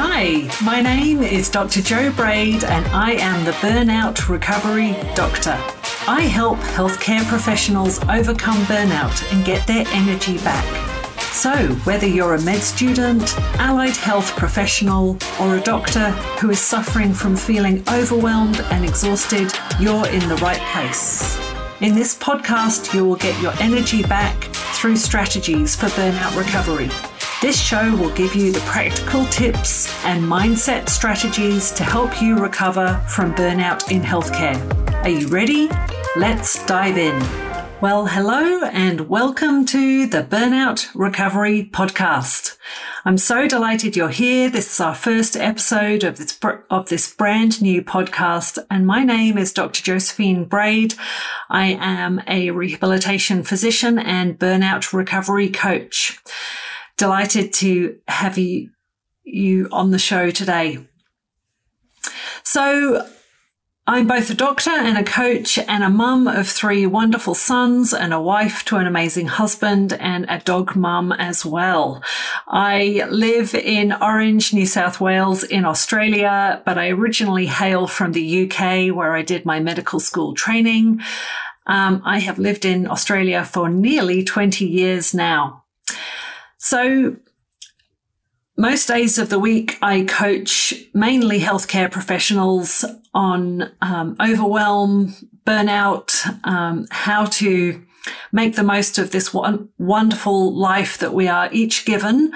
Hi, my name is Dr. Jo Braid, and I am the Burnout Recovery Doctor. I help healthcare professionals overcome burnout and get their energy back. So, whether you're a med student, allied health professional, or a doctor who is suffering from feeling overwhelmed and exhausted, you're in the right place. In this podcast, you will get your energy back through strategies for burnout recovery. This show will give you the practical tips and mindset strategies to help you recover from burnout in healthcare. Are you ready? Let's dive in. Well, hello and welcome to the Burnout Recovery Podcast. I'm so delighted you're here. This is our first episode of this, of this brand new podcast. And my name is Dr. Josephine Braid. I am a rehabilitation physician and burnout recovery coach delighted to have you, you on the show today. So, I'm both a doctor and a coach and a mum of three wonderful sons and a wife to an amazing husband and a dog mum as well. I live in Orange, New South Wales in Australia, but I originally hail from the UK where I did my medical school training. Um, I have lived in Australia for nearly 20 years now. So most days of the week, I coach mainly healthcare professionals on um, overwhelm, burnout, um, how to make the most of this one wonderful life that we are each given,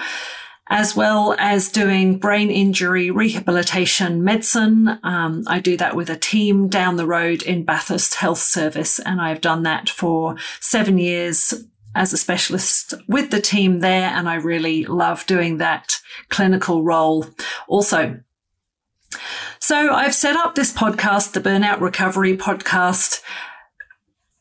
as well as doing brain injury rehabilitation medicine. Um, I do that with a team down the road in Bathurst Health Service, and I've done that for seven years as a specialist with the team there. And I really love doing that clinical role also. So I've set up this podcast, the Burnout Recovery Podcast,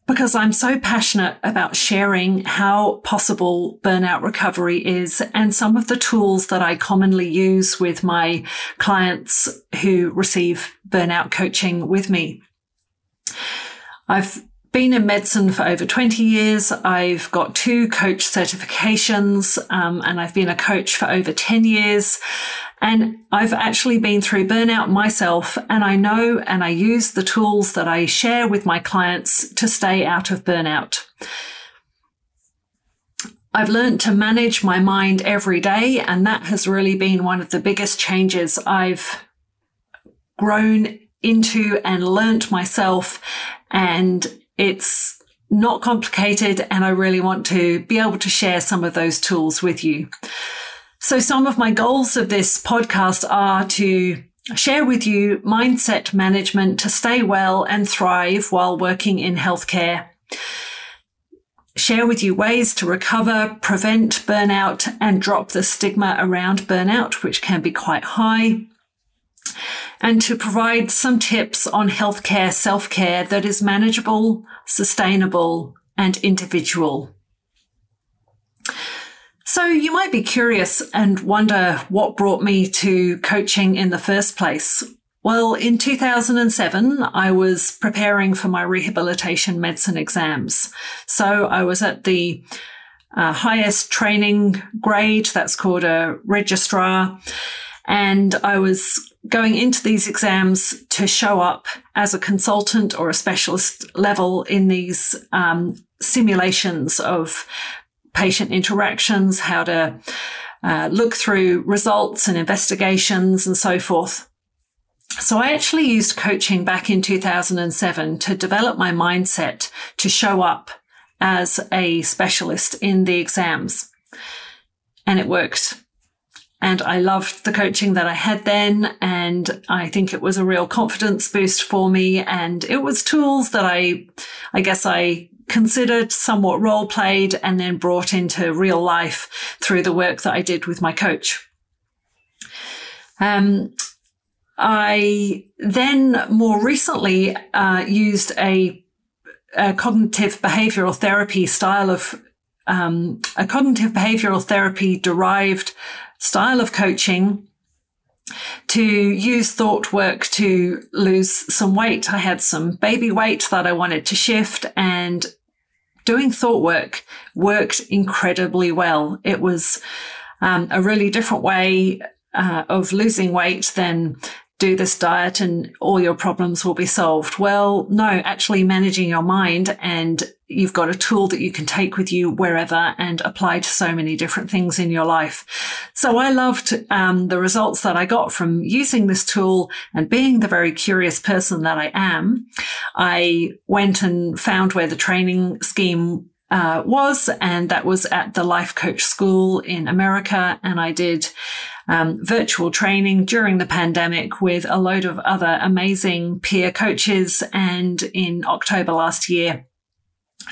because I'm so passionate about sharing how possible burnout recovery is and some of the tools that I commonly use with my clients who receive burnout coaching with me. I've been in medicine for over 20 years. I've got two coach certifications, um, and I've been a coach for over 10 years. And I've actually been through burnout myself, and I know and I use the tools that I share with my clients to stay out of burnout. I've learned to manage my mind every day, and that has really been one of the biggest changes I've grown into and learnt myself. And it's not complicated and I really want to be able to share some of those tools with you. So some of my goals of this podcast are to share with you mindset management to stay well and thrive while working in healthcare. Share with you ways to recover, prevent burnout and drop the stigma around burnout, which can be quite high and to provide some tips on healthcare self care that is manageable, sustainable, and individual. So you might be curious and wonder what brought me to coaching in the first place. Well, in 2007, I was preparing for my rehabilitation medicine exams. So I was at the uh, highest training grade, that's called a registrar. And I was going into these exams to show up as a consultant or a specialist level in these um, simulations of patient interactions, how to uh, look through results and investigations and so forth. So I actually used coaching back in 2007 to develop my mindset to show up as a specialist in the exams. And it worked. And I loved the coaching that I had then. And I think it was a real confidence boost for me. And it was tools that I, I guess I considered somewhat role played and then brought into real life through the work that I did with my coach. Um, I then more recently uh, used a, a, cognitive behavioral therapy style of um, a cognitive behavioral therapy derived style of coaching to use thought work to lose some weight. I had some baby weight that I wanted to shift and doing thought work worked incredibly well. It was um, a really different way uh, of losing weight, then do this diet and all your problems will be solved. Well, no, actually managing your mind and you've got a tool that you can take with you wherever and apply to so many different things in your life. So I loved um, the results that I got from using this tool and being the very curious person that I am. I went and found where the training scheme uh, was, and that was at the Life Coach School in America. And I did um, virtual training during the pandemic with a load of other amazing peer coaches. And in October last year,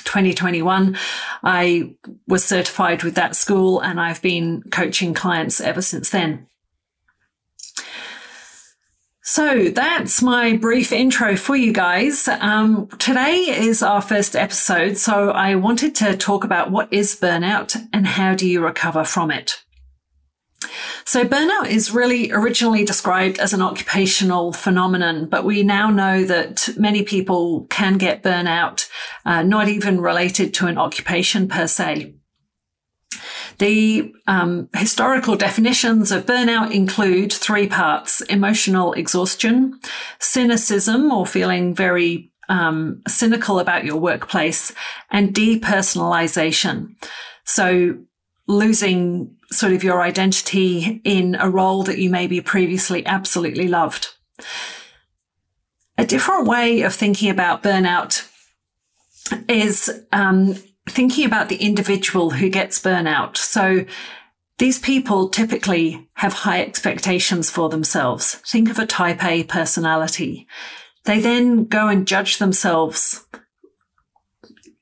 2021, I was certified with that school and I've been coaching clients ever since then. So that's my brief intro for you guys. Um, today is our first episode, so I wanted to talk about what is burnout and how do you recover from it. So burnout is really originally described as an occupational phenomenon, but we now know that many people can get burnout, uh, not even related to an occupation per se. The um, historical definitions of burnout include three parts emotional exhaustion, cynicism or feeling very um, cynical about your workplace, and depersonalization. So losing sort of your identity in a role that you maybe previously absolutely loved. A different way of thinking about burnout is um, thinking about the individual who gets burnout. So these people typically have high expectations for themselves. Think of a type A personality. They then go and judge themselves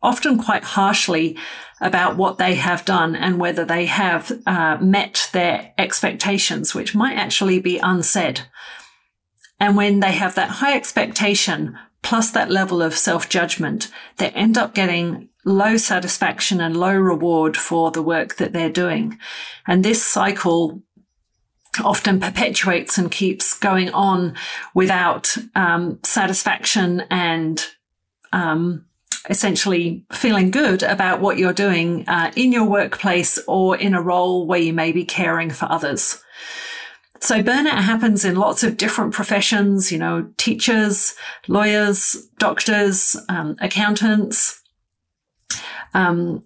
often quite harshly about what they have done and whether they have uh, met their expectations, which might actually be unsaid. And when they have that high expectation plus that level of self judgment, they end up getting low satisfaction and low reward for the work that they're doing. And this cycle often perpetuates and keeps going on without um, satisfaction and um, essentially feeling good about what you're doing uh, in your workplace or in a role where you may be caring for others. So burnout happens in lots of different professions, you know, teachers, lawyers, doctors, um, accountants, um,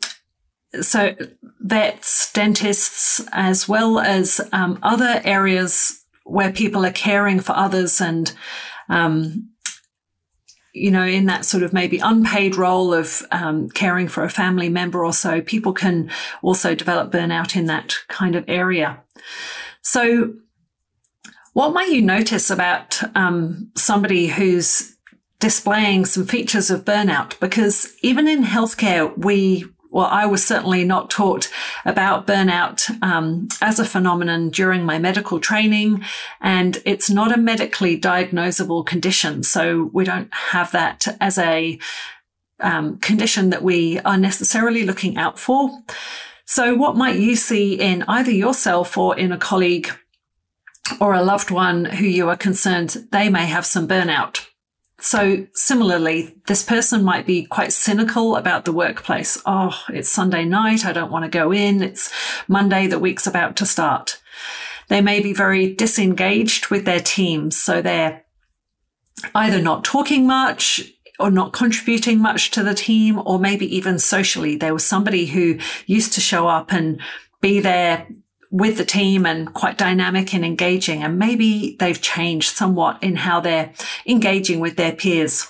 so vets, dentists, as well as um, other areas where people are caring for others and um, you know, in that sort of maybe unpaid role of um, caring for a family member or so, people can also develop burnout in that kind of area. So, what might you notice about um, somebody who's displaying some features of burnout? Because even in healthcare, we well, I was certainly not taught about burnout um, as a phenomenon during my medical training, and it's not a medically diagnosable condition. So we don't have that as a um, condition that we are necessarily looking out for. So, what might you see in either yourself or in a colleague or a loved one who you are concerned they may have some burnout? So similarly, this person might be quite cynical about the workplace. Oh, it's Sunday night. I don't want to go in. It's Monday. The week's about to start. They may be very disengaged with their teams. So they're either not talking much or not contributing much to the team, or maybe even socially. There was somebody who used to show up and be there with the team and quite dynamic and engaging. And maybe they've changed somewhat in how they're engaging with their peers.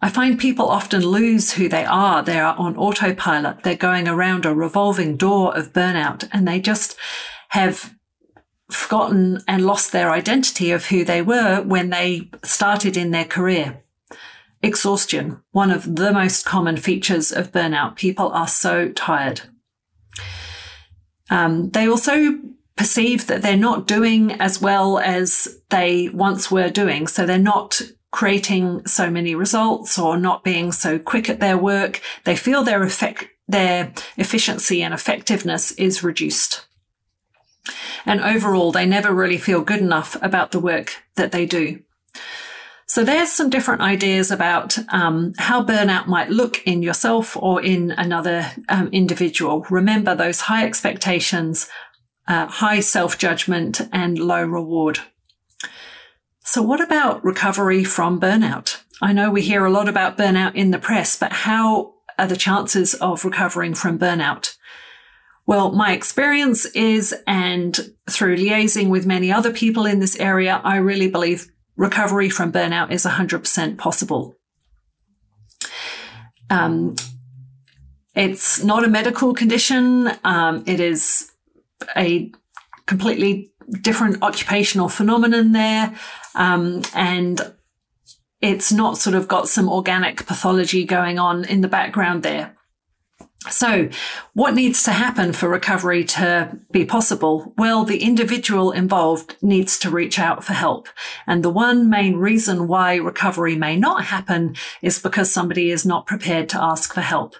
I find people often lose who they are. They are on autopilot. They're going around a revolving door of burnout and they just have forgotten and lost their identity of who they were when they started in their career. Exhaustion, one of the most common features of burnout. People are so tired. Um, they also perceive that they're not doing as well as they once were doing. So they're not creating so many results or not being so quick at their work. They feel their effect, their efficiency and effectiveness is reduced. And overall, they never really feel good enough about the work that they do. So there's some different ideas about um, how burnout might look in yourself or in another um, individual. Remember, those high expectations uh, high self judgment, and low reward. So, what about recovery from burnout? I know we hear a lot about burnout in the press, but how are the chances of recovering from burnout? Well, my experience is, and through liaising with many other people in this area, I really believe recovery from burnout is 100% possible. Um, it's not a medical condition. Um, it is a completely different occupational phenomenon there. Um, and it's not sort of got some organic pathology going on in the background there. So, what needs to happen for recovery to be possible? Well, the individual involved needs to reach out for help. And the one main reason why recovery may not happen is because somebody is not prepared to ask for help.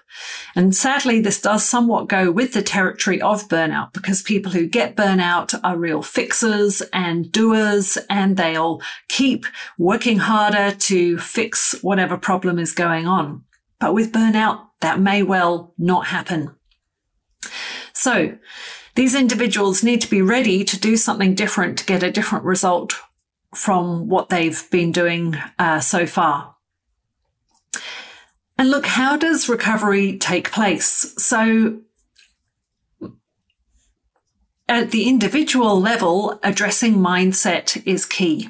And sadly, this does somewhat go with the territory of burnout because people who get burnout are real fixers and doers and they'll keep working harder to fix whatever problem is going on. But with burnout, that may well not happen. So these individuals need to be ready to do something different to get a different result from what they've been doing uh, so far. And look, how does recovery take place? So at the individual level, addressing mindset is key.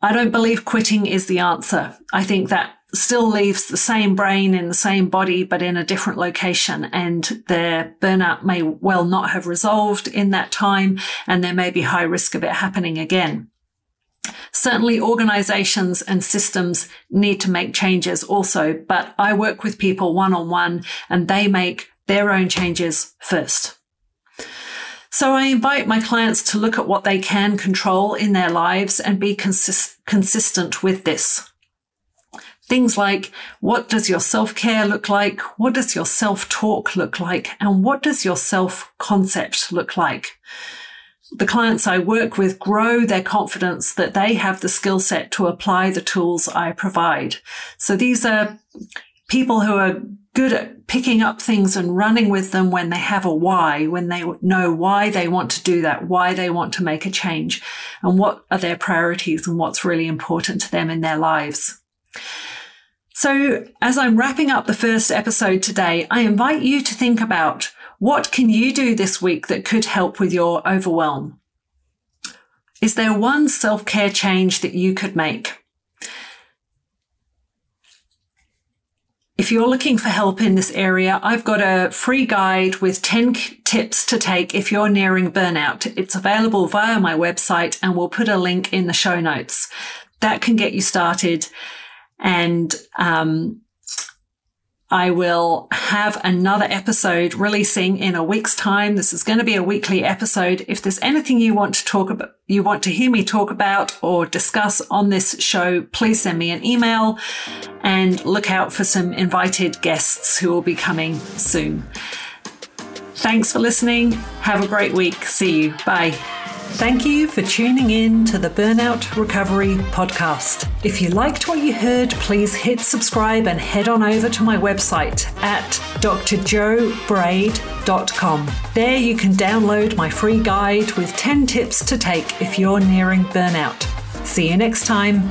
I don't believe quitting is the answer. I think that still leaves the same brain in the same body, but in a different location. And their burnout may well not have resolved in that time. And there may be high risk of it happening again. Certainly organizations and systems need to make changes also, but I work with people one on one and they make their own changes first. So I invite my clients to look at what they can control in their lives and be consist- consistent with this. Things like what does your self care look like? What does your self talk look like? And what does your self concept look like? The clients I work with grow their confidence that they have the skill set to apply the tools I provide. So these are people who are good at picking up things and running with them when they have a why, when they know why they want to do that, why they want to make a change, and what are their priorities and what's really important to them in their lives. So as I'm wrapping up the first episode today, I invite you to think about what can you do this week that could help with your overwhelm? Is there one self-care change that you could make? If you're looking for help in this area, I've got a free guide with 10 tips to take if you're nearing burnout. It's available via my website and we'll put a link in the show notes. That can get you started and um, I will have another episode releasing in a week's time. This is going to be a weekly episode. If there's anything you want to talk about, you want to hear me talk about or discuss on this show, please send me an email and look out for some invited guests who will be coming soon. Thanks for listening. Have a great week. See you. Bye. Thank you for tuning in to the Burnout Recovery Podcast. If you liked what you heard, please hit subscribe and head on over to my website at drjobraid.com. There you can download my free guide with 10 tips to take if you're nearing burnout. See you next time.